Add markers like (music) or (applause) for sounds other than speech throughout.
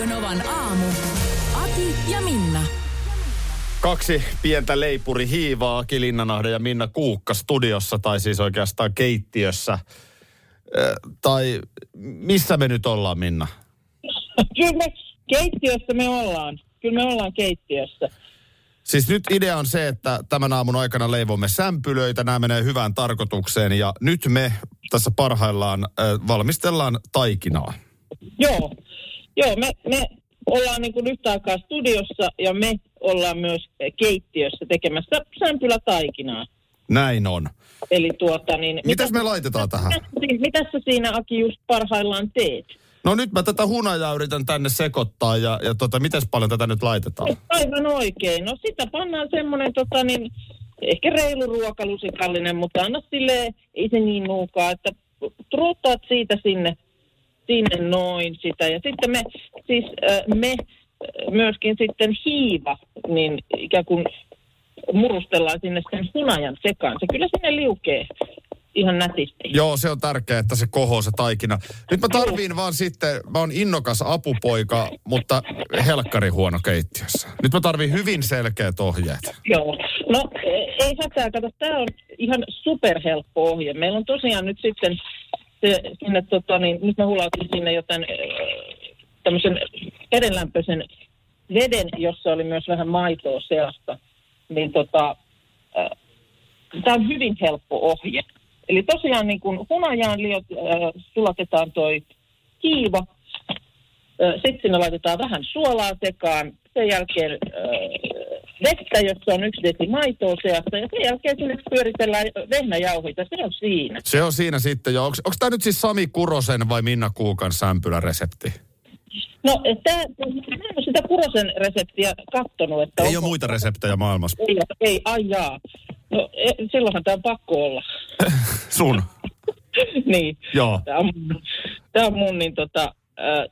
Radio Novan aamu. Ati ja Minna. Kaksi pientä leipuri hiivaa, Aki Linnanahde ja Minna Kuukka studiossa, tai siis oikeastaan keittiössä. Ö, tai missä me nyt ollaan, Minna? Kyllä me keittiössä me ollaan. Kyllä me ollaan keittiössä. Siis nyt idea on se, että tämän aamun aikana leivomme sämpylöitä, nämä menee hyvään tarkoitukseen ja nyt me tässä parhaillaan valmistellaan taikinaa. Joo, Joo me, me ollaan niin kuin yhtä aikaa studiossa ja me ollaan myös keittiössä tekemässä sämpylätaikinaa. Näin on. Eli tuota niin... Mitäs me laitetaan tähän? Mitä sä siinä Aki just parhaillaan teet? No nyt mä tätä hunajaa yritän tänne sekoittaa ja, ja tota, miten paljon tätä nyt laitetaan? Aivan oikein. No sitä pannaan semmoinen tota niin, ehkä reilu ruokalusikallinen, mutta anna sille ei se niin nuukaa, että truuttaat siitä sinne, sinne noin sitä. Ja sitten me, siis me myöskin sitten hiiva, niin ikään kuin murustellaan sinne sen hunajan sekaan. Se kyllä sinne liukee ihan nätisti. Joo, se on tärkeää, että se kohoo se taikina. Nyt mä tarviin vaan sitten, mä oon innokas apupoika, mutta helkkari huono keittiössä. Nyt mä tarviin hyvin selkeät ohjeet. Joo. No e- ei hätää, kato, tämä on ihan superhelppo ohje. Meillä on tosiaan nyt sitten se, sinne, tota, niin, nyt mä hulautin sinne jotain tämmöisen edenlämpöisen veden, jossa oli myös vähän maitoa seasta. Niin tota, tämä on hyvin helppo ohje. Eli tosiaan niin kun hunajaan liot, äh, sulatetaan toi kiiva, äh, sitten sinne laitetaan vähän suolaa sekaan, sen jälkeen äh, vettä, jossa on yksi desi maitoa seassa, ja sen jälkeen sinne pyöritellään vehnäjauhita, se on siinä. Se on siinä sitten jo. Onko tämä nyt siis Sami Kurosen vai Minna Kuukan sämpyläresepti? No, tää, mä en ole sitä Kurosen reseptiä kattonut. Että Ei onko- ole muita reseptejä maailmassa. Ei, ei, ai jaa. No, e, silloinhan tämä on pakko olla. (laughs) Sun. (laughs) niin. Joo. Tämä on, tää on mun, niin tota,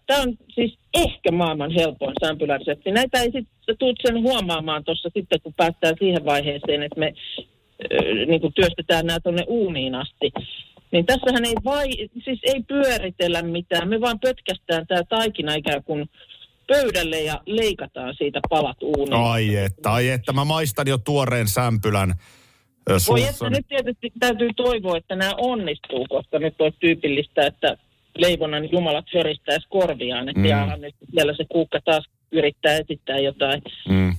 tämä on siis ehkä maailman helpoin sämpyläresepti. Näitä ei sitten tuut sen huomaamaan tuossa sitten, kun päästään siihen vaiheeseen, että me niin kuin työstetään nämä tuonne uuniin asti. Niin tässähän ei vai, siis ei pyöritellä mitään, me vaan pötkästään tämä taikina ikään kuin pöydälle ja leikataan siitä palat uuniin. Ai että, ai että. Mä maistan jo tuoreen sämpylän Voi että nyt tietysti täytyy toivoa, että nämä onnistuu, koska nyt olisi tyypillistä, että leivonnan jumalat höristäisi korviaan, että Mm. nyt siellä se kuukka taas yrittää esittää jotain Mm.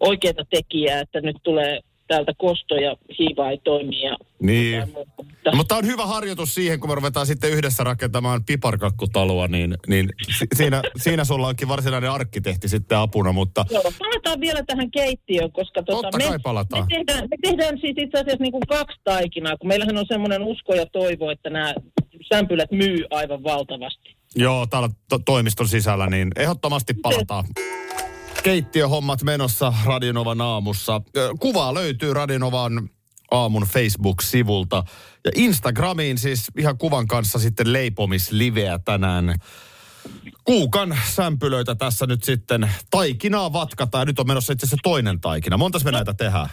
oikeaa tekijää, että nyt tulee täältä kosto ja hiiva ei toimi ja Niin. Mutta, No, mutta on hyvä harjoitus siihen, kun me ruvetaan sitten yhdessä rakentamaan piparkakkutaloa, niin, niin si- siinä, siinä sulla onkin varsinainen arkkitehti sitten apuna, mutta Joo, palataan vielä tähän keittiöön, koska tota, Totta me, me, tehdään, me tehdään siis itse asiassa niin kuin kaksi taikinaa, kun meillähän on semmoinen usko ja toivo, että nämä sämpylät myy aivan valtavasti. joo, täällä to- toimiston sisällä, niin ehdottomasti palataan. Keittiöhommat menossa Radionovan aamussa. Kuvaa löytyy Radionovan aamun Facebook-sivulta. Ja Instagramiin siis ihan kuvan kanssa sitten leipomisliveä tänään. Kuukan sämpylöitä tässä nyt sitten. Taikinaa vatkataan. Nyt on menossa itse asiassa toinen taikina. Montas me näitä tehdään?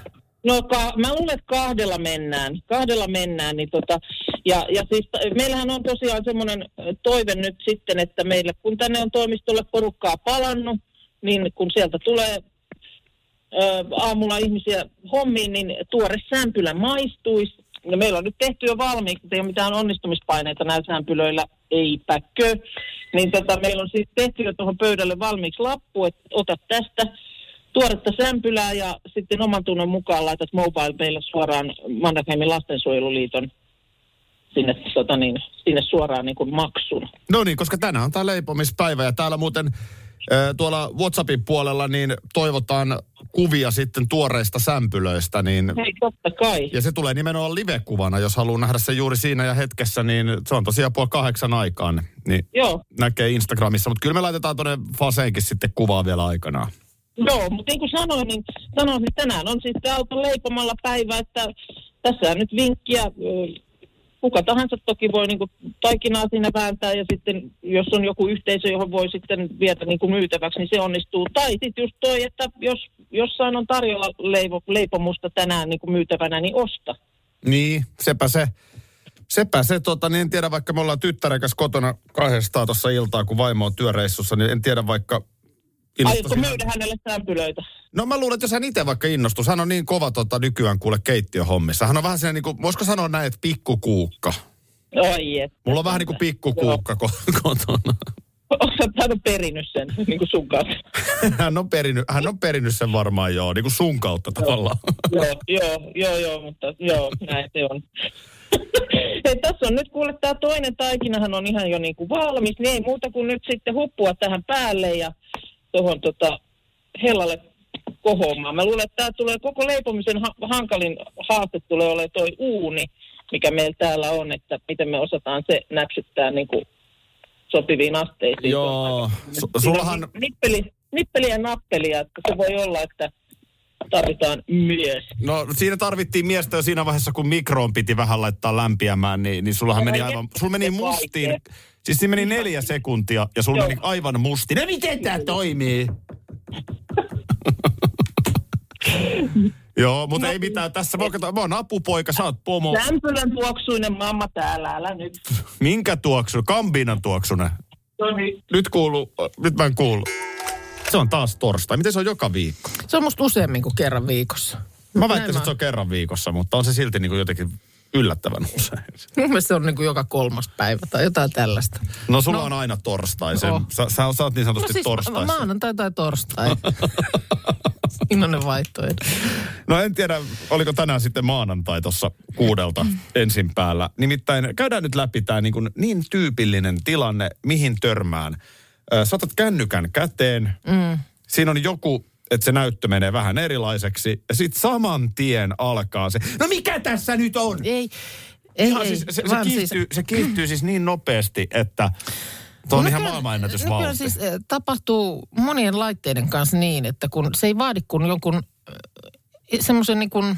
No ka- mä luulen, että kahdella mennään. Kahdella mennään. Niin tota, ja, ja siis meillähän on tosiaan semmoinen toive nyt sitten, että meille kun tänne on toimistolle porukkaa palannut, niin kun sieltä tulee ö, aamulla ihmisiä hommiin, niin tuore sämpylä maistuisi. Ja meillä on nyt tehty jo valmiiksi, ei ole mitään onnistumispaineita näillä sämpylöillä, eipäkö. Niin tota, meillä on siis tehty jo tuohon pöydälle valmiiksi lappu, että ota tästä tuoretta sämpylää ja sitten oman tunnon mukaan laitat mobile meille suoraan Mannerheimin lastensuojeluliiton sinne, tota niin, sinne suoraan niin kuin maksun. No niin, koska tänään on tämä leipomispäivä ja täällä muuten tuolla WhatsAppin puolella niin toivotaan kuvia sitten tuoreista sämpylöistä, niin Hei, totta kai. ja se tulee nimenomaan live-kuvana, jos haluaa nähdä se juuri siinä ja hetkessä, niin se on tosiaan puoli kahdeksan aikaan, niin Joo, näkee Instagramissa. Mutta kyllä me laitetaan tuonne Faseenkin sitten kuvaa vielä aikanaan. Joo, mutta niin kuin sanoin, niin sanoin, että tänään on siis auton leipomalla päivä, että tässä on nyt vinkkiä. Kuka tahansa toki voi niin kuin taikinaa siinä vääntää ja sitten jos on joku yhteisö, johon voi sitten viedä niin kuin myytäväksi, niin se onnistuu. Tai sitten just toi, että jos jossain on tarjolla leivo, leipomusta tänään niin kuin myytävänä, niin osta. Niin, sepä se. Sepä se, tota, niin en tiedä, vaikka me ollaan tyttären kanssa kotona kahdestaan tuossa iltaa, kun vaimo on työreissussa, niin en tiedä vaikka... Aiotko myydä hänelle sämpylöitä? No mä luulen, että jos hän itse vaikka innostus, hän on niin kova tota, nykyään kuule keittiöhommissa. Hän on vähän sellainen, niin kuin, voisiko sanoa näin, että pikkukuukka. Oi, että. Mulla on vähän niin kuin pikkukuukka ko- (laughs) kotona. Oletko (laughs) hän on perinnyt sen niin kuin sun kanssa? Hän on, perinnyt, hän on perinnyt sen varmaan joo, niin kuin sun kautta tavallaan. joo, joo, joo, joo, mutta joo, näin se on. (laughs) Hei, tässä on nyt kuule tämä toinen taikinahan on ihan jo niin kuin valmis, niin ei muuta kuin nyt sitten huppua tähän päälle ja tuohon tota, hellalle kohoamaan. Mä luulen, että tämä tulee koko leipomisen ha- hankalin haaste tulee olemaan toi uuni, mikä meillä täällä on, että miten me osataan se näpsyttää niin kuin sopiviin asteisiin. Joo, on sullahan, Nippeli, nippeli ja nappelia, että se voi olla, että tarvitaan mies. no siinä tarvittiin miestä jo siinä vaiheessa, kun mikroon piti vähän laittaa lämpiämään, niin, niin sullahan meni aivan, sulla meni mustiin. vaikea. Siis siinä meni neljä sekuntia ja sulla Joo. meni aivan mustiin. No miten tämä toimii? (laughs) Joo, mutta ei mitään. Tässä mä, oon- mä oon apupoika, sä oot pomo. Lämpölän tuoksuinen mamma täällä, älä nyt. Minkä tuoksu? Kambinan tuoksune. No niin. Nyt kuuluu, nyt mä en kuulu. Se on taas torstai. Miten se on joka viikko? Se on musta useammin kuin kerran viikossa. Mä väittäisin, että se on kerran viikossa, mutta on se silti niin kuin jotenkin yllättävän usein. (laughs) Mun mielestä se on niin kuin joka kolmas päivä tai jotain tällaista. No sulla no. on aina torstai. Sen, No. sä, sä, sä oot niin No sanotusti siis torstai. maanantai tai torstai. (laughs) Siinä on ne vaihtoehdot. No en tiedä, oliko tänään sitten maanantai tuossa kuudelta ensin päällä. Nimittäin käydään nyt läpi tämä niin, niin tyypillinen tilanne, mihin törmään. Otat kännykän käteen, mm. siinä on joku, että se näyttö menee vähän erilaiseksi. Ja sitten saman tien alkaa se, no mikä tässä nyt on? Ei, ei, Ihan ei. siis, se, se, vaan kiihtyy, se kiihtyy siis niin nopeasti, että tuo on No ihan maailmanennätysvauhti. no siis eh, tapahtuu monien laitteiden kanssa niin, että kun se ei vaadi kun jonkun semmoisen niin kuin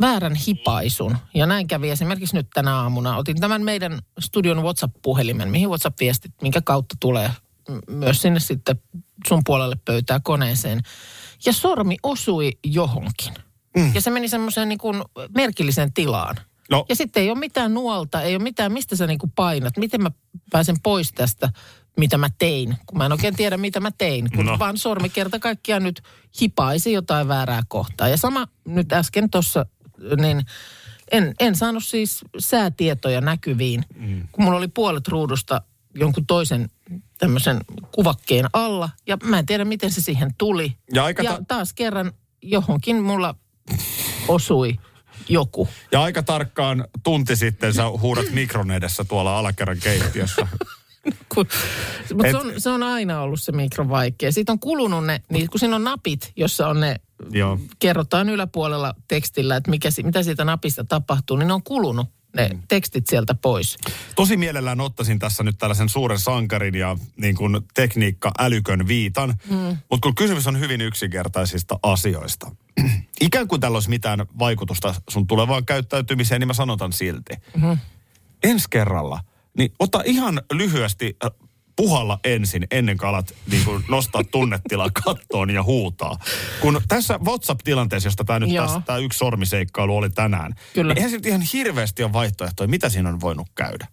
väärän hipaisun. Ja näin kävi esimerkiksi nyt tänä aamuna. Otin tämän meidän studion WhatsApp-puhelimen, mihin WhatsApp-viestit, minkä kautta tulee myös sinne sitten sun puolelle pöytää koneeseen. Ja sormi osui johonkin. Mm. Ja se meni semmoiseen niin kuin merkilliseen tilaan. No. Ja sitten ei ole mitään nuolta, ei ole mitään, mistä sä niinku painat. Miten mä pääsen pois tästä, mitä mä tein, kun mä en oikein tiedä, mitä mä tein. Kun no. vaan sormi kerta kaikkiaan nyt hipaisi jotain väärää kohtaa. Ja sama nyt äsken tuossa, niin en, en saanut siis säätietoja näkyviin, mm. kun mulla oli puolet ruudusta jonkun toisen tämmöisen kuvakkeen alla. Ja mä en tiedä, miten se siihen tuli. Ja aika ta- ja taas kerran johonkin mulla osui joku. Ja aika tarkkaan tunti sitten sä huudat mikron edessä tuolla alakerran keittiössä. (laughs) Kun, mutta se, on, se on aina ollut se mikro vaikea. Siitä on kulunut ne, niin kun siinä on napit, jossa on ne, Joo. kerrotaan yläpuolella tekstillä, että mikä, mitä siitä napista tapahtuu, niin ne on kulunut ne Mm. tekstit sieltä pois. Tosi mielellään ottaisin tässä nyt tällaisen suuren sankarin ja niin kuin tekniikka älykön viitan. Mm. Mutta kun kysymys on hyvin yksinkertaisista asioista. (clears throat) Ikään kuin tällä olisi mitään vaikutusta sun tulevaan käyttäytymiseen, niin mä sanotan silti. Mm-hmm. Ensi kerralla, niin ota ihan lyhyesti äh, puhalla ensin, ennen kuin alat niin kuin nostaa tunnetilaa kattoon ja huutaa. Kun tässä WhatsApp-tilanteessa, josta tämä nyt tässä, tämä yksi sormiseikkailu oli tänään, Kyllä. niin eihän se ihan hirveästi ole vaihtoehtoja, mitä siinä on voinut käydä.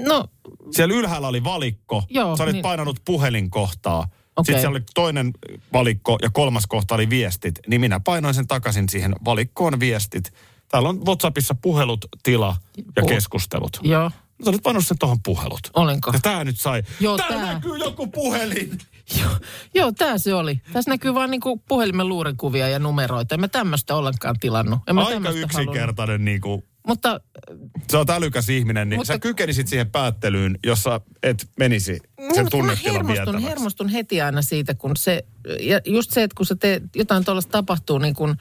No, Siellä ylhäällä oli valikko, Joo, sä olit niin. painanut puhelinkohtaa, Okei. sitten siellä oli toinen valikko ja kolmas kohta oli viestit, niin minä painoin sen takaisin siihen valikkoon viestit. Täällä on WhatsAppissa puhelut, tila ja Puh- keskustelut. joo, Sä olit pannut sen tuohon puhelut. olenko? Ja tää nyt sai. Joo, tää, tää. näkyy joku puhelin. Joo, joo tämä se oli. Tässä näkyy vaan niinku puhelimen luurenkuvia ja numeroita. En mä tämmöistä ollenkaan tilannut. En mä Aika tämmöistä halunnut. yksinkertainen niinku. Mutta Sä oot älykäs ihminen, niin Mutta- sä kykenisit siihen päättelyyn, jossa et menisi sen Niin, mutta mä tunnetilan hermostun, hermostun heti aina siitä, kun se, ja just se, että kun sä teet, jotain tuollaista tapahtuu niin kuin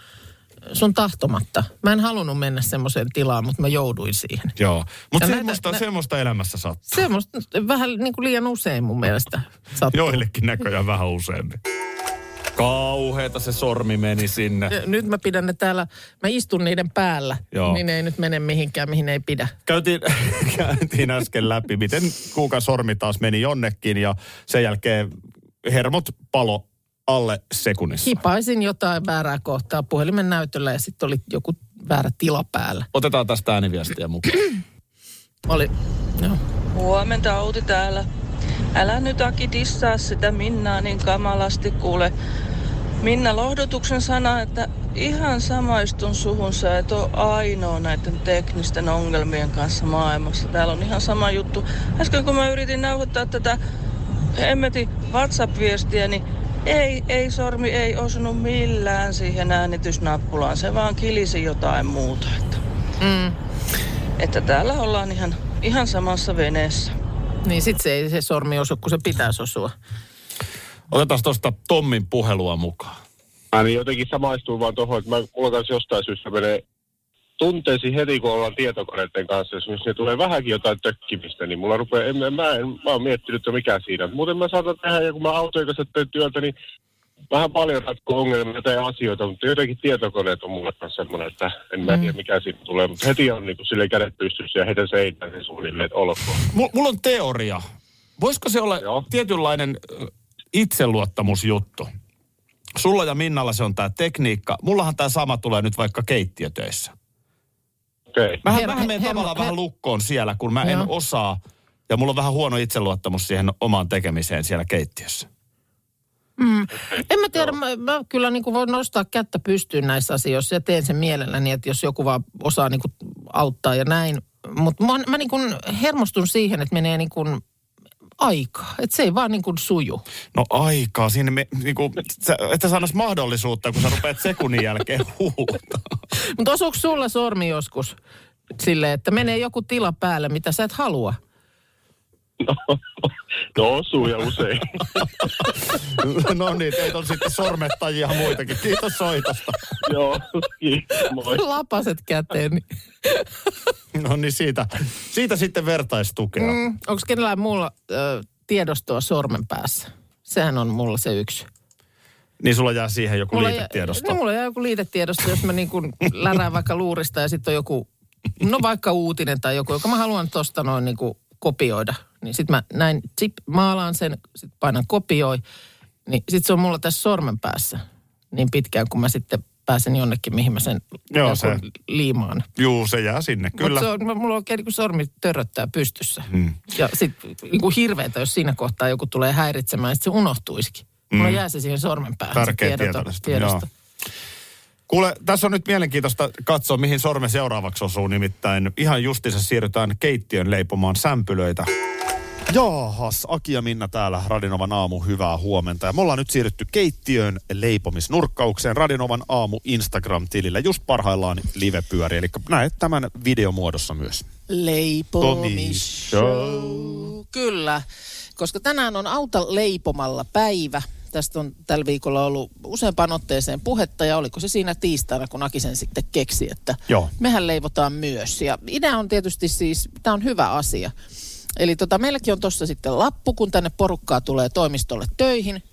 sun tahtomatta. Mä en halunnut mennä semmoiseen tilaan, mutta mä jouduin siihen. Joo, mutta semmoista, nä- semmoista elämässä sattuu. Semmoista vähän niin kuin liian usein mun mielestä sattuu. Joillekin näköjään vähän useammin. Kauheeta se sormi meni sinne. Nyt mä pidän ne täällä, mä istun niiden päällä, Joo. niin ei nyt mene mihinkään, mihin ei pidä. Käytiin, (laughs) käytiin äsken läpi, miten kuukan sormi taas meni jonnekin ja sen jälkeen hermot palo alle sekunnissa. Hipaisin jotain väärää kohtaa puhelimen näytöllä ja sitten oli joku väärä tila päällä. Otetaan tästä ääniviestiä mukaan. (clears throat) Oli, joo. Huomenta Outi täällä. Älä nyt Aki dissaa sitä Minnaa niin kamalasti kuule. Minna lohdutuksen sana, että ihan samaistun suhun, sä et ole ainoa näiden teknisten ongelmien kanssa maailmassa. Täällä on ihan sama juttu. Äsken kun mä yritin nauhoittaa tätä hemmetin WhatsApp-viestiä, niin ei, ei sormi ei osunut millään siihen äänitysnappulaan. Se vaan kilisi jotain muuta. Että, Mm. että täällä ollaan ihan, ihan samassa veneessä. Niin sit se ei se sormi osu, kun se pitäisi osua. Otetaan tuosta Tommin puhelua mukaan. Mä niin jotenkin samaistuin vaan tuohon, että mä, mulla kanssa jostain syystä menee tunteisiin heti, kun ollaan tietokoneiden kanssa. Jos ne tulee vähänkin jotain tökkimistä, niin mulla rupeaa, en, en, mä, en, mä oon miettinyt, että mikä siinä. Muuten mä saatan tehdä, ja kun mä autojen kanssa teen työtä, niin vähän paljon ratkoo ongelmia tai asioita, mutta jotenkin tietokoneet on mulle kanssa semmoinen, että en mä tiedä mikä siitä tulee. Mutta heti on niin kuin sille kädet pystyssä ja heitä seinään niin suunnilleen, että olkoon. Mulla mul on teoria. Voisiko se olla Joo. tietynlainen itseluottamusjuttu? Sulla ja Minnalla se on tämä tekniikka. Mullahan tämä sama tulee nyt vaikka keittiötöissä. Okei. Okay. Mähän, Her- mähän menen her- tavallaan her- vähän lukkoon siellä, kun mä en Joo. osaa. Ja mulla on vähän huono itseluottamus siihen omaan tekemiseen siellä keittiössä. Mm. En mä tiedä, mä, mä kyllä niin kuin voin nostaa kättä pystyyn näissä asioissa ja teen sen mielelläni, että jos joku vaan osaa niin kuin auttaa ja näin. Mutta mä, mä niin kuin hermostun siihen, että menee niin kuin aikaa. Että se ei vaan niin kuin suju. No aikaa, siinä me, niinku, sä, että sä mahdollisuutta, kun sä rupeat sekunnin jälkeen huutaa. Mutta osuuko sulla sormi joskus silleen, että menee joku tila päälle, mitä sä et halua? No, (laughs) no osuu ja usein. (laughs) no niin, teitä on sitten sormettajia muitakin. Kiitos soitosta. (laughs) Joo, kiitos, moi. Lapaset käteen. No niin, siitä, siitä sitten vertaistukea. Mm. Onko kenellään muulla ö, tiedostoa sormen päässä? Sehän on mulla se yksi. Niin sulla jää siihen joku Mulla liitetiedosto. Jää, no, mulla jää joku liitetiedosto, jos mä niin lärään vaikka luurista ja sitten on joku, no vaikka uutinen tai joku, joka mä haluan tosta noin niin kuin kopioida. Niin sitten mä näin, zip, maalaan sen, sitten painan kopioi. Niin sitten se on mulla tässä sormen päässä niin pitkään, kun mä sitten pääsen jonnekin, mihin mä sen Joo, se- liimaan. Juu, se jää sinne, Mutta kyllä. se on, mulla oikein niin kuin sormi törröttää pystyssä. Mm. Ja sitten niin hirveetä, jos siinä kohtaa joku tulee häiritsemään, että se unohtuisikin. Mulla Mm. jää se siihen sormen päähän. Tärkeä tiedosto. Kuule, tässä on nyt mielenkiintoista katsoa, mihin sorme seuraavaksi osuu. Nimittäin ihan justiinsa siirrytään keittiön leipomaan sämpylöitä. Jaahas, Aki ja Minna täällä Radinovan aamu, hyvää huomenta. Ja me ollaan nyt siirrytty keittiön leipomisnurkkaukseen Radinovan aamu Instagram-tilillä. Just parhaillaan live pyöri, eli näet tämän videomuodossa myös. Leipomishow. Kyllä, koska tänään on auta leipomalla päivä. Tästä on tällä viikolla ollut useampaan otteeseen puhetta ja oliko se siinä tiistaina, kun Aki sen sitten keksi, että Joo. mehän leivotaan myös. Ja idea on tietysti siis, tämä on hyvä asia. Eli tota, meilläkin on tuossa sitten lappu, kun tänne porukkaa tulee toimistolle töihin.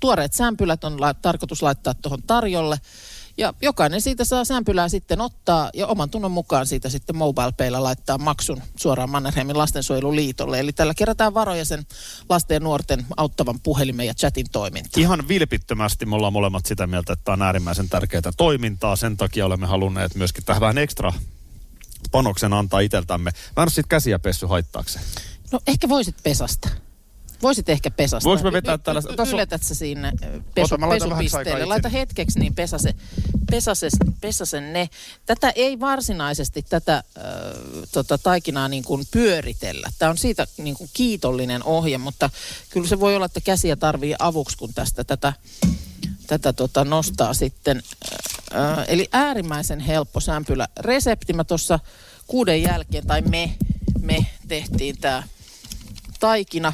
Tuoreet sämpylät on la- tarkoitus laittaa tuohon tarjolle. Ja jokainen siitä saa sämpylää sitten ottaa ja oman tunnon mukaan siitä sitten MobilePaylla laittaa maksun suoraan Mannerheimin lastensuojeluliitolle. Eli tällä kerätään varoja sen lasten ja nuorten auttavan puhelimen ja chatin toimintaan. Ihan vilpittömästi me ollaan molemmat sitä mieltä, että tämä on äärimmäisen tärkeää toimintaa. Sen takia olemme halunneet myöskin tähän vähän ekstra panoksen antaa iteltämme. Mä en ole siitä käsiä pessy haittaakseen. No ehkä voisit pesasta. Voisit ehkä pesasta. Voinko mä vetää Y- tällä- y- tässä on- Yletät sä sinne ö, pesu, Ota, pesupisteelle. Laita hetkeksi niin pesase, pesase, pesasen ne. Tätä ei varsinaisesti tätä äh, tota, taikinaa niin kuin pyöritellä. Tämä on siitä niin kuin kiitollinen ohje, mutta kyllä se voi olla, että käsiä tarvii avuksi, kun tästä tätä, tätä tota nostaa sitten. Äh, eli äärimmäisen helppo sämpylä. Resepti mä tuossa kuuden jälkeen, tai me, me tehtiin tämä taikina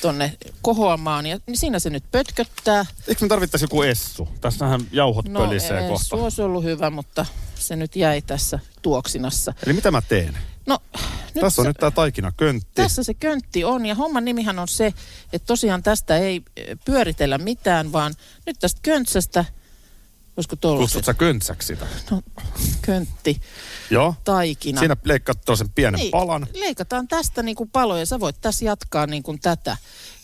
tonne kohoamaan. Ja niin siinä se nyt pötköttää. Eikö me tarvittaisi joku essu? Tässähän jauhot No pölisee kohta. se olisi ollut hyvä, mutta se nyt jäi tässä tuoksinassa. Eli mitä mä teen? No, nyt Tässä on sä- nyt tää taikina köntti. Tässä se köntti on ja homman nimihän on se, että tosiaan tästä ei eh, pyöritellä mitään, vaan nyt tästä köntsästä, voisiko tuolla Kutsut sä köntsäksi sitä? no, köntti, Joo. taikina. Siinä leikkaat tuollaisen pienen Niin, palan. Leikataan tästä niin kuin paloja, sä voit tässä jatkaa niin kuin tätä.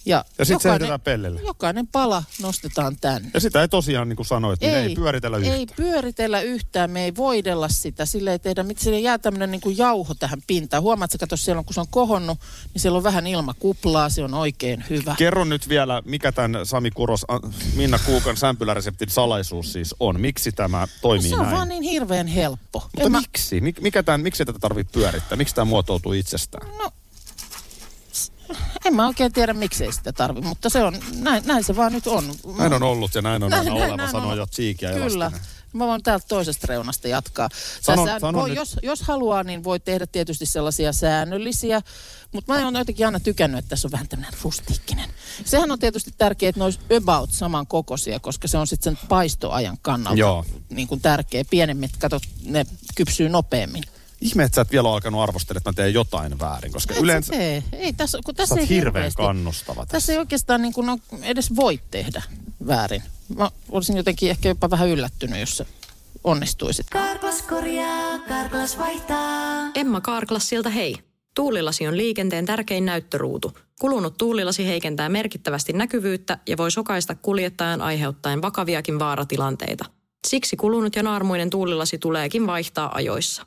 Ja, Ja sit se jokainen- heitetään pellelle. Jokainen pala nostetaan tänne. Ja sitä ei tosiaan, niin kuin sanoit, niin ei, ei pyöritellä yhtään. Ei pyöritellä yhtään, me ei voidella sitä, sille ei tehdä, mitä sille jää tämmöinen niin kuin jauho tähän pintaan. Huomaat, että siellä on, kun se on kohonnut, niin siellä on vähän ilmakuplaa, se on oikein hyvä. Kerro nyt vielä, mikä tämän Sami Kuros, Minna Kuukan sämpyläreseptin salaisuus siis on. Miksi tämä toimii se on näin? vaan niin hirveän helppo. Mutta En mä- miksi? Mik, mikä tämän, miksi tätä tarvitsee pyörittää? Miksi tämä muotoutuu itsestään? En mä oikein tiedä, miksei sitä tarvi, mutta se on, näin, näin se vaan nyt on. Näin on ollut ja näin on Näin- (laughs) aina näin- oleva, sanoo jo Tsiiki ja Kyllä. Elastinen. Mä voin täältä toisesta reunasta jatkaa. Sano- Tässä sano voi, nyt. jos, jos haluaa, niin voi tehdä tietysti sellaisia säännöllisiä, mutta mä oon jotenkin aina tykännyt, että tässä on vähän tämmöinen rustiikkinen. Sehän on tietysti tärkeää, että ne olisi about saman kokoisia, koska se on sitten sen paistoajan kannalta Joo. niin kuin tärkeä. Pienemmät, kato, ne kypsyy nopeammin. Ihme, että sä et vielä ole alkanut arvostella, että mä teen jotain väärin, koska Et yleensä sä tee. Ei, tässä, kun sä tässä ei hirveän hirveästi- kannustava tässä. Tässä ei oikeastaan niin kuin no, edes voi tehdä väärin. Mä olisin jotenkin ehkä jopa vähän yllättynyt, jos se onnistuisi. Karklas korjaa, Karklas vaihtaa. Emma Karklassilta hei. Tuulilasi on liikenteen tärkein näyttöruutu. Kulunut tuulilasi heikentää merkittävästi näkyvyyttä ja voi sokaista kuljettajan aiheuttaen vakaviakin vaaratilanteita. Siksi kulunut ja naarmuinen tuulilasi tuleekin vaihtaa ajoissa.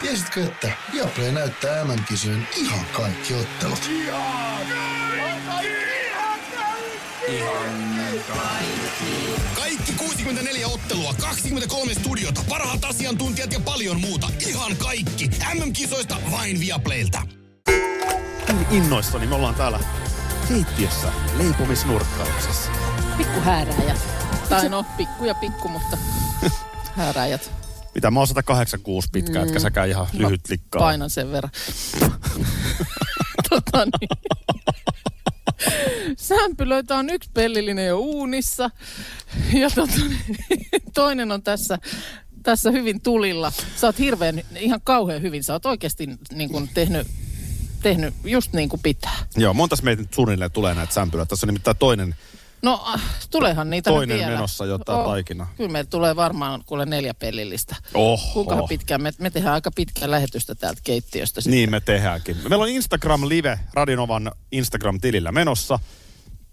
Tiesitkö, että Viaplay näyttää MM-kisojen ihan kaikki ottelut? Kaikki 64 ottelua, 23 studiota, parhaat asiantuntijat ja paljon muuta. Ihan kaikki. MM-kisoista vain Viaplaylta. Innoissani me ollaan täällä keittiössä leipomisnurkkauksessa. Pikku häärääjät. Tai no, pikku ja pikku, mutta (laughs) häärääjät. Mitä mä oon 186 pitkä, mm. etkä säkään ihan lyhyt likkaa. Painan sen verran. (laughs) tota niin. Sämpylöitä on yksi pellillinen jo uunissa. Ja tota, niin, toinen on tässä, tässä hyvin tulilla. Sä oot hirveän, ihan kauhean hyvin. Sä oot oikeasti niin kuin tehnyt, tehnyt just niin kuin pitää. Joo, montas meitä nyt suunnilleen tulee näitä sämpylöitä. Tässä on nimittäin toinen, No, äh, tuleehan niitä Toinen vielä. menossa jo tää taikina. Kyllä meillä tulee varmaan kuule neljä pellillistä. Oho. Kuinka pitkään? Me, me tehdään aika pitkää lähetystä täältä keittiöstä. sitten. Niin me tehdäänkin. Meillä on Instagram Live Radinovan Instagram-tilillä menossa.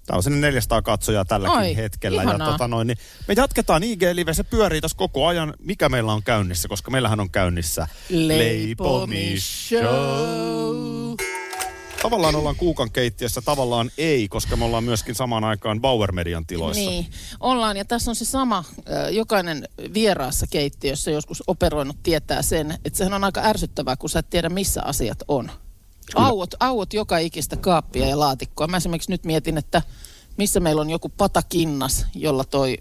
Tää on sinne 400 katsojaa tälläkin Ai, hetkellä. ihanaa. Ja tota noin, niin me jatketaan IG Live, se pyörii tässä koko ajan. Mikä meillä on käynnissä, koska meillähän on käynnissä Leipomishow. Tavallaan ollaan Kuukan keittiössä, tavallaan ei, koska me ollaan myöskin samaan aikaan Bauer Median tiloissa. Niin, ollaan. Ja tässä on se sama, jokainen vieraassa keittiössä joskus operoinut tietää sen, että sehän on aika ärsyttävää, kun sä et tiedä, missä asiat on. Auot, auot joka ikistä kaappia ja laatikkoa. Mä esimerkiksi nyt mietin, että missä meillä on joku patakinnas, jolla toi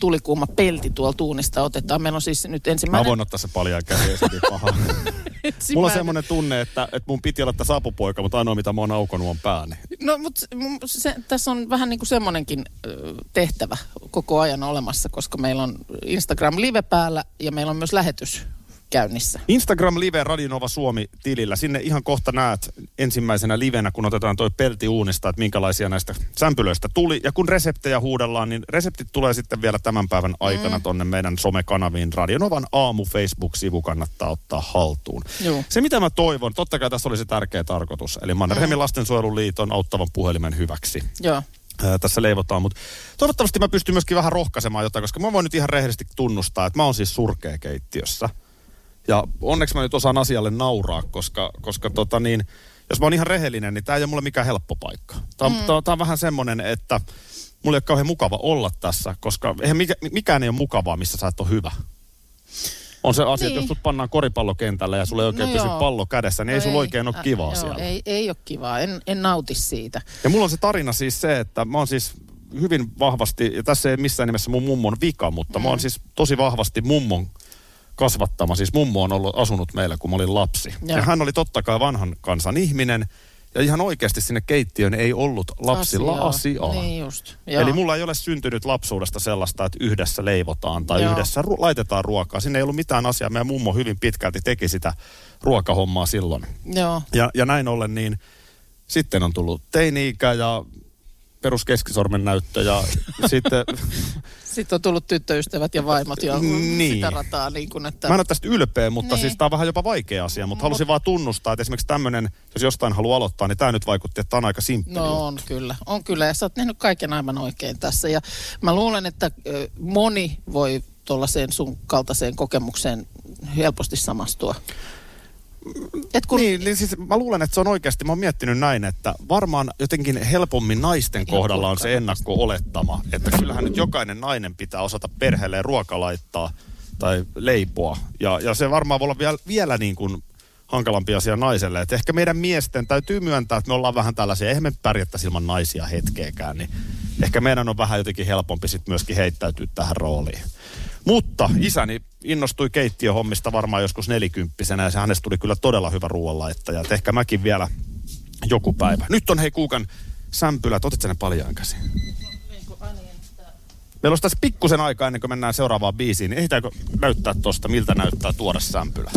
tulikuuma pelti tuolta tuunista otetaan. Meillä on siis nyt Mä ensimmäinen... voin ottaa se paljon käsiä, se paha. (laughs) Mulla on semmoinen tunne, että, että mun piti olla tässä apupoika, mutta ainoa mitä mä oon aukonut on pääni. No, mutta se, tässä on vähän niin kuin semmoinenkin tehtävä koko ajan olemassa, koska meillä on Instagram live päällä ja meillä on myös lähetys käynnissä. Instagram Live Radinova Suomi tilillä. Sinne ihan kohta näet ensimmäisenä livenä, kun otetaan toi pelti uunista, että minkälaisia näistä sämpylöistä tuli. Ja kun reseptejä huudellaan, niin reseptit tulee sitten vielä tämän päivän aikana mm. tonne meidän somekanaviin. Radionovan aamu Facebook-sivu kannattaa ottaa haltuun. Joo. Se mitä mä toivon, totta kai tässä oli se tärkeä tarkoitus, eli Mannerheimin lastensuojeluliiton auttavan puhelimen hyväksi. Joo. tässä leivotaan. Mutta toivottavasti mä pystyn myöskin vähän rohkaisemaan jotain, koska mä voin nyt ihan rehellisesti tunnustaa, että mä oon siis surkea keittiössä. Ja onneksi mä nyt osaan asialle nauraa, koska, koska tota niin, jos mä oon ihan rehellinen, niin tää ei ole mulle mikään helppo paikka. Tää on, mm. tää, on- tää on vähän semmonen, että mulla ei ole kauhean mukava olla tässä, koska eihän mikä, mikään ei ole mukavaa, missä sä et ole hyvä. On se asia, niin. että Niin. jos sut pannaan koripallokentälle ja sulla ei oikein No pysy joo. pallo kädessä, niin ei, No sulla oikein ole kivaa joo, siellä. Ei, ei ole kivaa, en, en nauti siitä. Ja mulla on se tarina siis se, että mä oon siis hyvin vahvasti, ja tässä ei missään nimessä mun mummon vika, mutta mm. mä oon siis tosi vahvasti mummon kasvattama. Siis mummo on ollut asunut meillä, kun mä olin lapsi. Joo. Ja hän oli totta kai vanhan kansan ihminen, ja ihan oikeasti sinne keittiöön ei ollut lapsilla asiaa. asiaa. Niin just. Joo. Eli mulla ei ole syntynyt lapsuudesta sellaista, että yhdessä leivotaan tai Joo. yhdessä ru- laitetaan ruokaa. Sinne ei ollut mitään asiaa. Meidän mummo hyvin pitkälti teki sitä ruokahommaa silloin. Joo. Ja, ja näin ollen niin sitten on tullut teini-ikä ja peruskeskisormen näyttö ja (laughs) sitten Sitten on tullut tyttöystävät ja vaimot ja Niin. sitä rataa niin kuin, että... Mä en ole tästä ylpeä, mutta Niin. siis tämä on vähän jopa vaikea asia, mutta halusin vaan tunnustaa, että esimerkiksi tämmöinen, jos jostain haluaa aloittaa, niin tämä nyt vaikutti, että tämä on aika simppeli. No on kyllä, on kyllä. Ja sä oot tehnyt kaiken aivan oikein tässä. Ja mä luulen, että moni voi tuollaiseen sun kaltaiseen kokemukseen helposti samastua. Et kun, Niin, niin siis mä luulen, että se on oikeasti, mä oon miettinyt näin, että varmaan jotenkin helpommin naisten kohdalla on se ennakko-olettama, että kyllähän nyt jokainen nainen pitää osata perheelleen ruoka laittaa tai leipoa. Ja, ja se varmaan voi olla vielä, vielä niin kuin hankalampi asia naiselle. Että ehkä meidän miesten täytyy myöntää, että me ollaan vähän tällaisia, eihän me pärjättäisi ilman naisia hetkeäkään, niin ehkä meidän on vähän jotenkin helpompi sitten myöskin heittäytyä tähän rooliin. Mutta isäni innostui keittiöhommista varmaan joskus nelikymppisenä ja se hänestä tuli kyllä todella hyvä ruoanlaittaja. Et ehkä mäkin vielä joku päivä. Nyt on hei kuukan sämpylät, otit sä ne paljaan käsin? Meillä olisi tässä pikkusen aikaa ennen kuin mennään seuraavaan biisiin. Niin ehditäänkö näyttää tosta, miltä näyttää tuore sämpylä?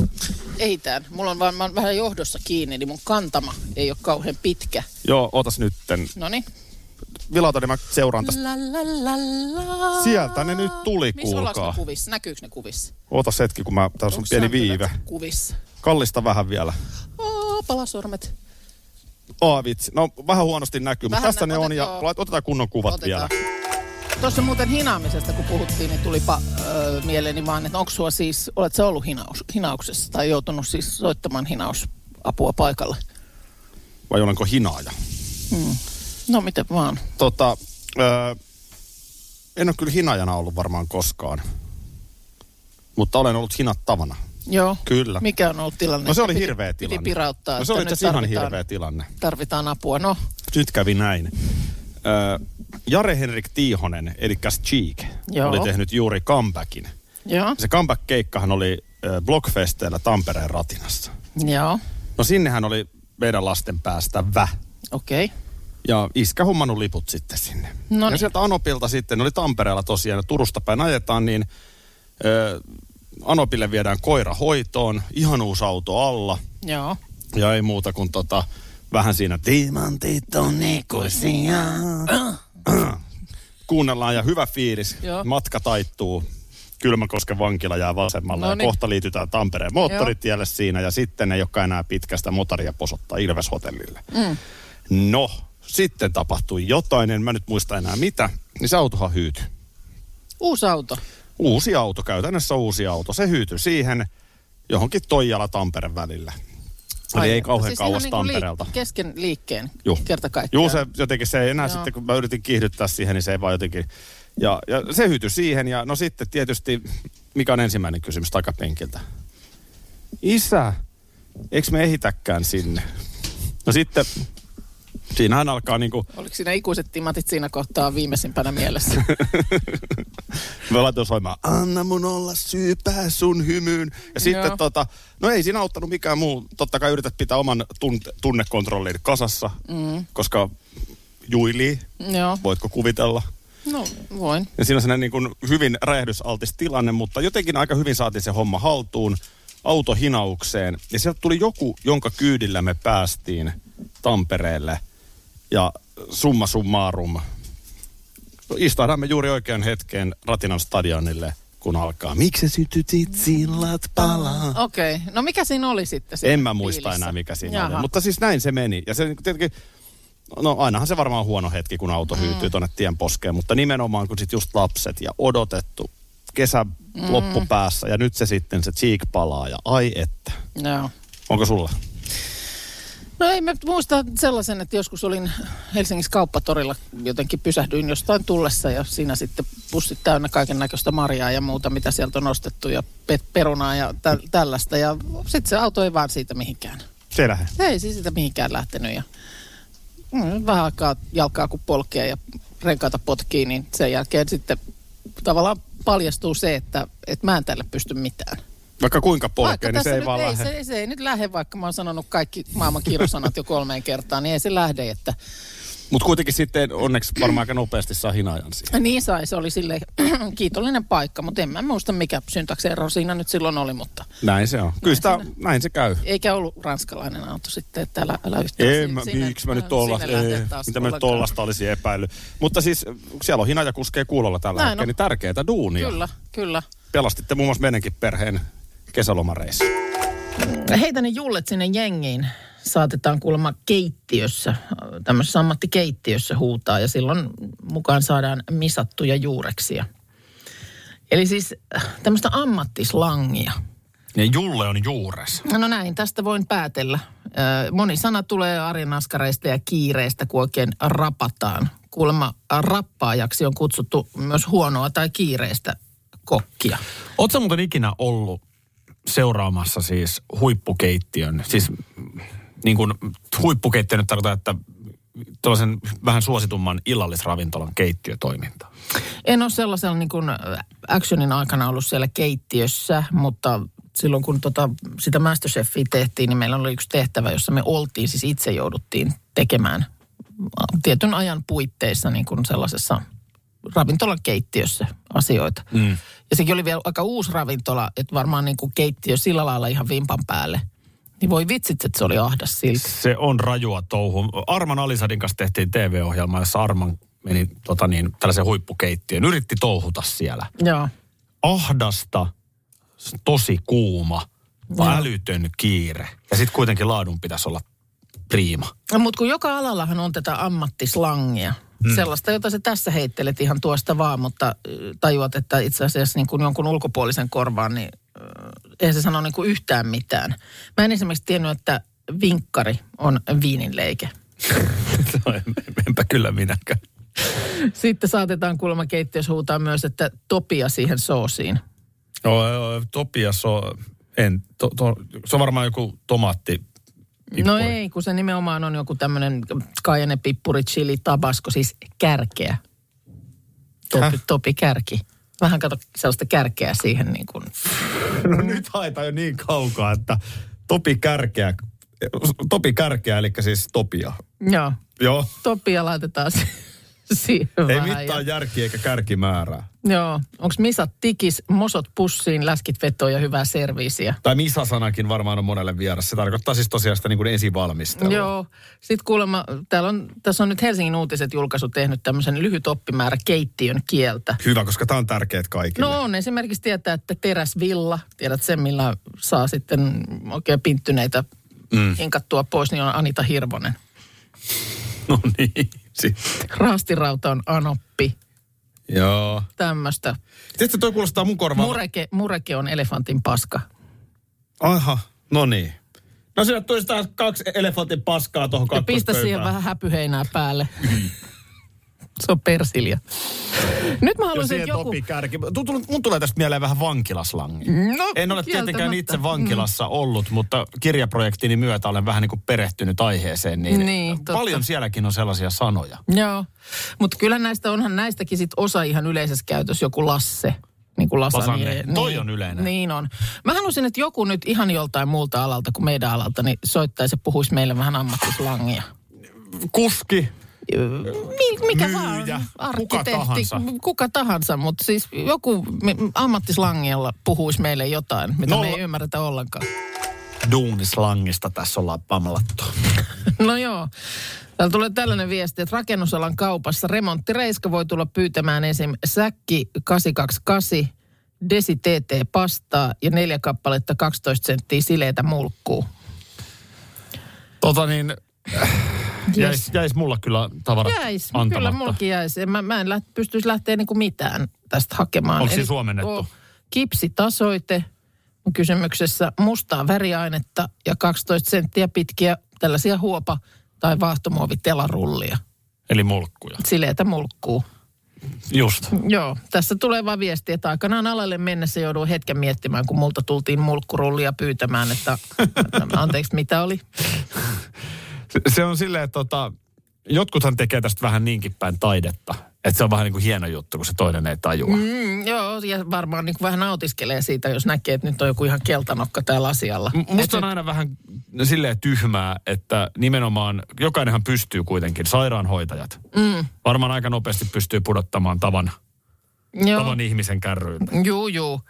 ei tämän. Mulla on vaan, mä oon vähän johdossa kiinni, niin mun kantama ei ole kauhean pitkä. Joo, otas nytten. Noniin. Vilauta, niin mä seuraan tästä. La, la, la, la. Sieltä ne nyt tuli, Missä kuulkaa. ne kuvissa? Näkyykö ne kuvissa? Otas hetki, kun mä, tässä on pieni viive. Kuvissa. Kallista vähän vielä. Oo, palasormet. Oh, vitsi. No, vähän huonosti näkyy, mutta Vähän tässä nä- ne on ja joo. otetaan kunnon kuvat Otetaan. vielä. Tuossa muuten hinaamisesta, kun puhuttiin, niin tulipa öö, mieleeni vaan, että onko sua siis, olet sä ollut hinaus, hinauksessa tai joutunut siis soittamaan hinausapua paikalle? Vai olenko hinaaja? Hmm. No miten vaan. Tota, öö, en ole kyllä hinaajana ollut varmaan koskaan. Mutta olen ollut hinattavana. Joo. Kyllä. Mikä on ollut tilanne? No se oli hirveä tilanne. Piti pirauttaa. No se oli itse ihan tarvitaan- hirveä tilanne. Tarvitaan apua. No, Nyt kävi näin. Öö, Jare Henrik Tiihonen, eli Cheek, Joo. oli tehnyt juuri comebackin. joo, Se comeback-keikkahan oli ö, Blockfesteillä Tampereen ratinassa. joo, No sinnehän oli meidän lasten päästä vä. okei. Okay. Ja iskä hommannut liput sitten sinne. No ja niin. sieltä Anopilta sitten, oli Tampereella tosiaan, ja Turusta päin ajetaan, niin ö, Anopille viedään koira hoitoon, ihan uusi auto alla, Joo. ja ei muuta kuin tota, vähän siinä timantit on ikuisia. (clears throat) Kuunnellaan ja hyvä fiilis, Joo. matka taittuu. Kylmäkosken vankila jää vasemmalle Noniin. ja kohta liitytään Tampereen moottoritielle siinä ja sitten ei olekaan enää pitkästä motaria posottaa Ilves-hotellille. Mm. No, sitten tapahtui jotain, en mä nyt muista enää mitä, niin se autohan hyytyi. Uusi auto. Uusi auto, käytännössä uusi auto. Se hyytyi siihen johonkin Toijala-Tampere välillä. Eli ei kauhean siis kauas niin Tampereelta. Liik- kesken liikkeen. Juh. Kerta kaikkiaan. Juu, se jotenkin se ei enää Joo. sitten, kun mä yritin kiihdyttää siihen, niin se ei vaan jotenkin... Ja, ja se hyytyi siihen, ja no sitten tietysti, mikä on ensimmäinen kysymys takapenkiltä? Isä, eikö me ehitäkään sinne? No sitten, siinähän alkaa niinku, Oliko siinä ikuiset timatit siinä kohtaa viimeisimpänä mielessä? (laughs) me laitoin soimaan, anna mun olla syypää sun hymyyn. Ja sitten Joo. tota, no ei siinä auttanut mikään muu. Totta kai yrität pitää oman tunte- tunnekontrollin kasassa, Mm. koska juilii, Joo. voitko kuvitella? No, voin. Ja siinä on sellainen niin kuin hyvin räjähdysaltis tilanne, mutta jotenkin aika hyvin saatiin se homma haltuun autohinaukseen. Ja sieltä tuli joku, jonka kyydillä me päästiin Tampereelle. Ja summa summarum. Istahdamme juuri oikean hetken Ratinan stadionille, kun alkaa. Miksi sytytit sillat palaa? Okei. Okay. No mikä siinä oli sitten? siinä En mä muista fiilissä? enää, mikä siinä Jaha. oli. Mutta siis näin se meni. Ja se tietenkin no ainahan se varmaan on huono hetki, kun auto hyytyy tuonne tien poskeen, mutta nimenomaan kun sit just lapset ja odotettu kesä Mm. loppupäässä ja nyt se sitten se cheek palaa ja ai että. Joo. Onko sulla? No ei, mä muistan sellaisen, että joskus olin Helsingissä kauppatorilla, jotenkin pysähdyin jostain tullessa ja siinä sitten pussit täynnä kaiken näköistä marjaa ja muuta, mitä sieltä on ostettu ja pet- perunaa ja tä- tällaista. Ja sitten se auto ei vaan siitä mihinkään. Se lähde. Ei siis sitä mihinkään lähtenyt ja mm, vähän aikaa jalkaa kun polkee ja renkaita potkii, niin sen jälkeen sitten tavallaan paljastuu se, että, että mä en tälle pysty mitään. Vaikka kuinka polkee, niin se ei vaan ei, lähde. se, se ei nyt lähde, vaikka mä oon sanonut kaikki maailman kirjosanat jo kolmeen kertaan, niin ei se lähde, että Mutta kuitenkin sitten onneksi varmaan aika nopeasti saa hinaajan siihen. niin sai, se oli sille (clears throat) kiitollinen paikka, mutta en mä muista mikä syntaksero siinä nyt silloin oli, mutta Näin se on. Kyllä sitä, näin se käy. eikä ollut ranskalainen auto sitten, että älä, älä yhtään. Ei, mä, sinne- miksi mä nyt tollasta, ei, mitä mä nyt tollasta olisin epäillyt. Mutta siis siellä on hinaja kuskee kuulolla tällä Näin hetkellä, on. niin tärkeää duunia. Kyllä, kyllä. Pelastitte muun muassa meidänkin perheen kesälomareissa. Heitä ne jullet sinne jengiin. Saatetaan kuulemma keittiössä, tämmöisessä ammattikeittiössä huutaa ja silloin mukaan saadaan misattuja juureksia. Eli siis äh, tämmöistä ammattislangia. Ja Julle on juures. No näin, tästä voin päätellä. Ö, Moni sana tulee arjen askareista ja kiireistä, kun oikein rapataan. Kuulemma rappaajaksi on kutsuttu myös huonoa tai kiireistä kokkia. Oletko muuten ikinä ollut seuraamassa siis huippukeittiön, siis niin kuin huippukeittiö nyt tarkoittaa, että tällaisen vähän suositumman illallisravintolan keittiötoiminta. En ole sellaisella niin kuin actionin aikana ollut siellä keittiössä, mutta silloin kun tota, sitä Masterchefia tehtiin, niin meillä oli yksi tehtävä, jossa me oltiin, siis itse jouduttiin tekemään tietyn ajan puitteissa niin kuin sellaisessa ravintolan keittiössä asioita. Mm. Ja sekin oli vielä aika uusi ravintola, että varmaan niin kuin keittiö sillä lailla ihan vimpan päälle. Niin voi vitsit, että se oli ahdas silti. Se on rajua touhu. Arman Alisadin kanssa tehtiin TV-ohjelma, jossa Arman meni tota niin, tällaisen huippukeittiön. Yritti touhuta siellä. Joo. Ahdasta, tosi kuuma, Joo. älytön kiire. Ja sitten kuitenkin laadun pitäisi olla priima. No, mutta kun joka alallahan on tätä ammattislangia. Mm. Sellaista, jota sä tässä heittelet ihan tuosta vaan, mutta tajuat, että itse asiassa niin kuin jonkun ulkopuolisen korvaan, niin eihän se sano niin kuin yhtään mitään. Mä en esimerkiksi tiennyt, että vinkkari on viininleike. (laughs) Enpä kyllä minäkään. Sitten saatetaan kuulemma keittiössä huutaa myös, että topia siihen soosiin. No, joo, Topias on, en, to, to, se on varmaan joku tomaatti. No ei, kun se nimenomaan on joku tämmöinen kajane, pippuri, chili, tabasko, siis kärkeä. Topi, topi kärki. Vähän kato sellaista kärkeä siihen niin kuin. No nyt haetaan jo niin kaukaa, että Topi Kärkeä, Topi Kärkeä, eli siis Topia. Joo, Joo, topia laitetaan si- siihen ei mitään järki eikä kärkimäärää. Joo, onko misat tikis, mosot pussiin, läskit vetoa ja hyvää serviisiä? Tai Misa-sanakin varmaan on monelle vieras. Se tarkoittaa siis tosiaan sitä niin kuin esivalmistelua. Joo. Sitten kuulemma, täällä on, tässä on nyt Helsingin uutiset julkaisu tehnyt tämmöisen lyhyt oppimäärä keittiön kieltä. Hyvä, koska tämä on tärkeät kaikille. No on esimerkiksi tietää, että teräsvilla, tiedät sen millä saa sitten oikein pinttyneitä mm. hinkattua pois, niin on Anita Hirvonen. no niin. Sitten. Raastirauta on anoppi, Joo. tämmöistä. Sitten toi kuulostaa mun korvaan. Mureke, mureke on elefantin paska. Aha, no niin. No sieltä tulisi taas kaksi elefantin paskaa tuohon Ja pistä siihen kakkospöytään. vähän häpyheinää päälle. (laughs) Se on persilja. Nyt mä haluaisin, että joku... Kärki. Mun tulee tästä mieleen vähän vankilaslangi. No, en ole tietenkään itse vankilassa ollut, mutta kirjaprojektini myötä olen vähän niin kuin perehtynyt aiheeseen. Niin, Niin, totta. paljon sielläkin on sellaisia sanoja. Joo, mutta kyllä näistä onhan näistäkin sit osa ihan yleisessä käytössä, joku Lasse. Niin kuin lasagne. Lasagne. Toi on yleinen. Niin on. Mä haluaisin, että joku nyt ihan joltain muulta alalta kuin meidän alalta, niin soittaisi ja puhuisi meille vähän ammattislangia. Kuski, mikä Myyjä, vaan. kuka Arkkitehti, tahansa. Kuka tahansa, mutta siis joku ammattislangilla puhuisi meille jotain, mitä Nolla- me ei ymmärretä ollenkaan. duunislangista tässä ollaan pamlattu. (laughs) No joo. Täällä tulee tällainen viesti, että rakennusalan kaupassa remonttireiska voi tulla pyytämään esim. säkki 828, desi TT pastaa ja neljä kappaletta 12 senttiä sileitä mulkkuu. Tota niin, Jäis, jäis mulla kyllä tavarat Jäis, antamatta. kyllä mullakin jäis. Mä, mä en läht, pystyisi lähteä niin kuin mitään tästä hakemaan. Onko se suomennettu? Oh, kipsitasoite on kysymyksessä, mustaa väriainetta ja 12 senttiä pitkiä tällaisia huopa- tai vaahtomuovitelarullia. Eli mulkkuja. Sileitä mulkkuu. Just. Joo, tässä tulee vaan viesti, että aikanaan alalle mennessä jouduin hetken miettimään, kun multa tultiin mulkkurullia pyytämään, että (laughs) anteeksi, mitä oli? Se, on silleen, että tota, jotkuthan tekee tästä vähän niinkin päin taidetta. Että se on vähän niin kuin hieno juttu, kun se toinen ei tajua. Mm. Joo, ja varmaan niin kuin vähän nautiskelee siitä, jos näkee, että nyt on joku ihan keltanokka täällä asialla. Musta on aina vähän silleen tyhmää, että nimenomaan jokainenhan pystyy kuitenkin, sairaanhoitajat. Mm, Varmaan aika nopeasti pystyy pudottamaan tavan, joo. tavan ihmisen kärryyn. Juu, juu.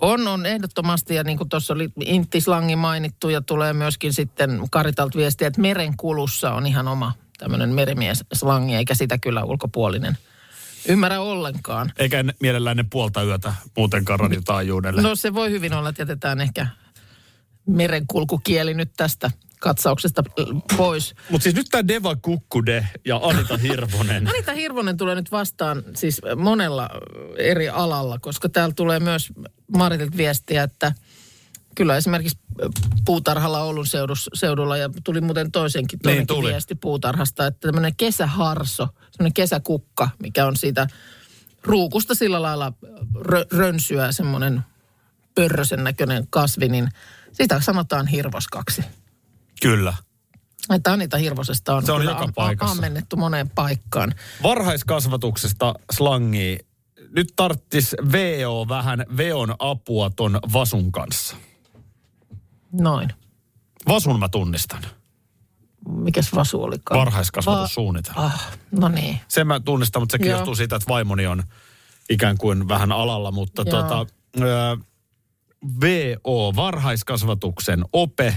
On, on ehdottomasti, ja niin kuin tuossa oli Intislangi mainittu, ja tulee myöskin sitten Karitalt viestiä, että merenkulussa on ihan oma tämmöinen merimies-slangi, eikä sitä kyllä ulkopuolinen ymmärrä ollenkaan. Eikä mielellään ne puolta yötä muutenkaan radiotaajuudelle. No se voi hyvin olla, että jätetään ehkä merenkulkukieli nyt tästä katsauksesta pois. Mutta siis nyt tämä Deva Kukkude ja Anita Hirvonen. (laughs) Anita Hirvonen tulee nyt vastaan siis monella eri alalla, koska täällä tulee myös Maritilta viestiä, että kyllä esimerkiksi puutarhalla Oulun seudus, seudulla ja tuli muuten toisenkin, toinenkin tuli. viesti puutarhasta, että tämmöinen kesäharso, semmoinen kesäkukka, mikä on siitä ruukusta sillä lailla rö, rönsyä, semmoinen pörrösen näköinen kasvi, niin sitä sanotaan hirvoskaksi. Kyllä. Että Anita Hirvosesta on, Se on joka am- paikassa. ammennettu moneen paikkaan. Varhaiskasvatuksesta slangia. Nyt tarttis VO vähän Veon apua ton Vasun kanssa. Noin. Vasun mä tunnistan. Mikäs Vasu olikaan? Varhaiskasvatussuunnitelma. Va- ah, no niin. Sen mä tunnistan, mutta sekin Joo. johtuu siitä, että vaimoni on ikään kuin vähän alalla. Mutta Joo. tota, ö, VO, varhaiskasvatuksen ope,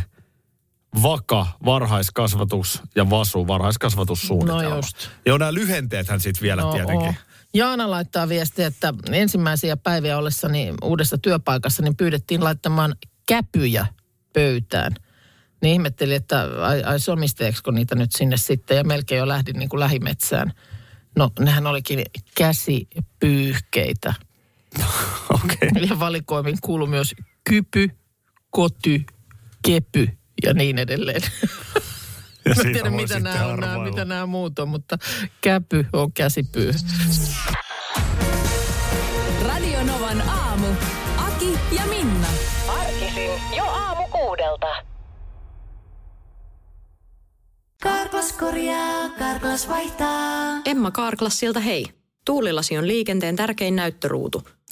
vaka, varhaiskasvatus ja vasu, varhaiskasvatussuunnitelma. No just. Joo, nämä lyhenteethän sitten vielä No, tietenkin. oo. Jaana laittaa viestiä, että ensimmäisiä päiviä ollessani uudessa työpaikassa, niin pyydettiin laittamaan käpyjä pöytään. Niin ihmettelin, että ai, ai somisteeksiko niitä nyt sinne sitten ja melkein jo lähdin niin kuin lähimetsään. No nehän olikin käsipyyhkeitä. (laughs) Okei. Ja valikoimin kuului myös kypy, koty, kepy ja niin edelleen. Ja Mä tiedän, mitä nämä, on, nämä, mitä nämä muut on, mutta käpy on käsipyy. Radio Novan aamu. Aki ja Minna. Arkisin jo aamu kuudelta. Karklas korjaa, Karklas vaihtaa. Emma Karklassilta hei. Tuulilasi on liikenteen tärkein näyttöruutu.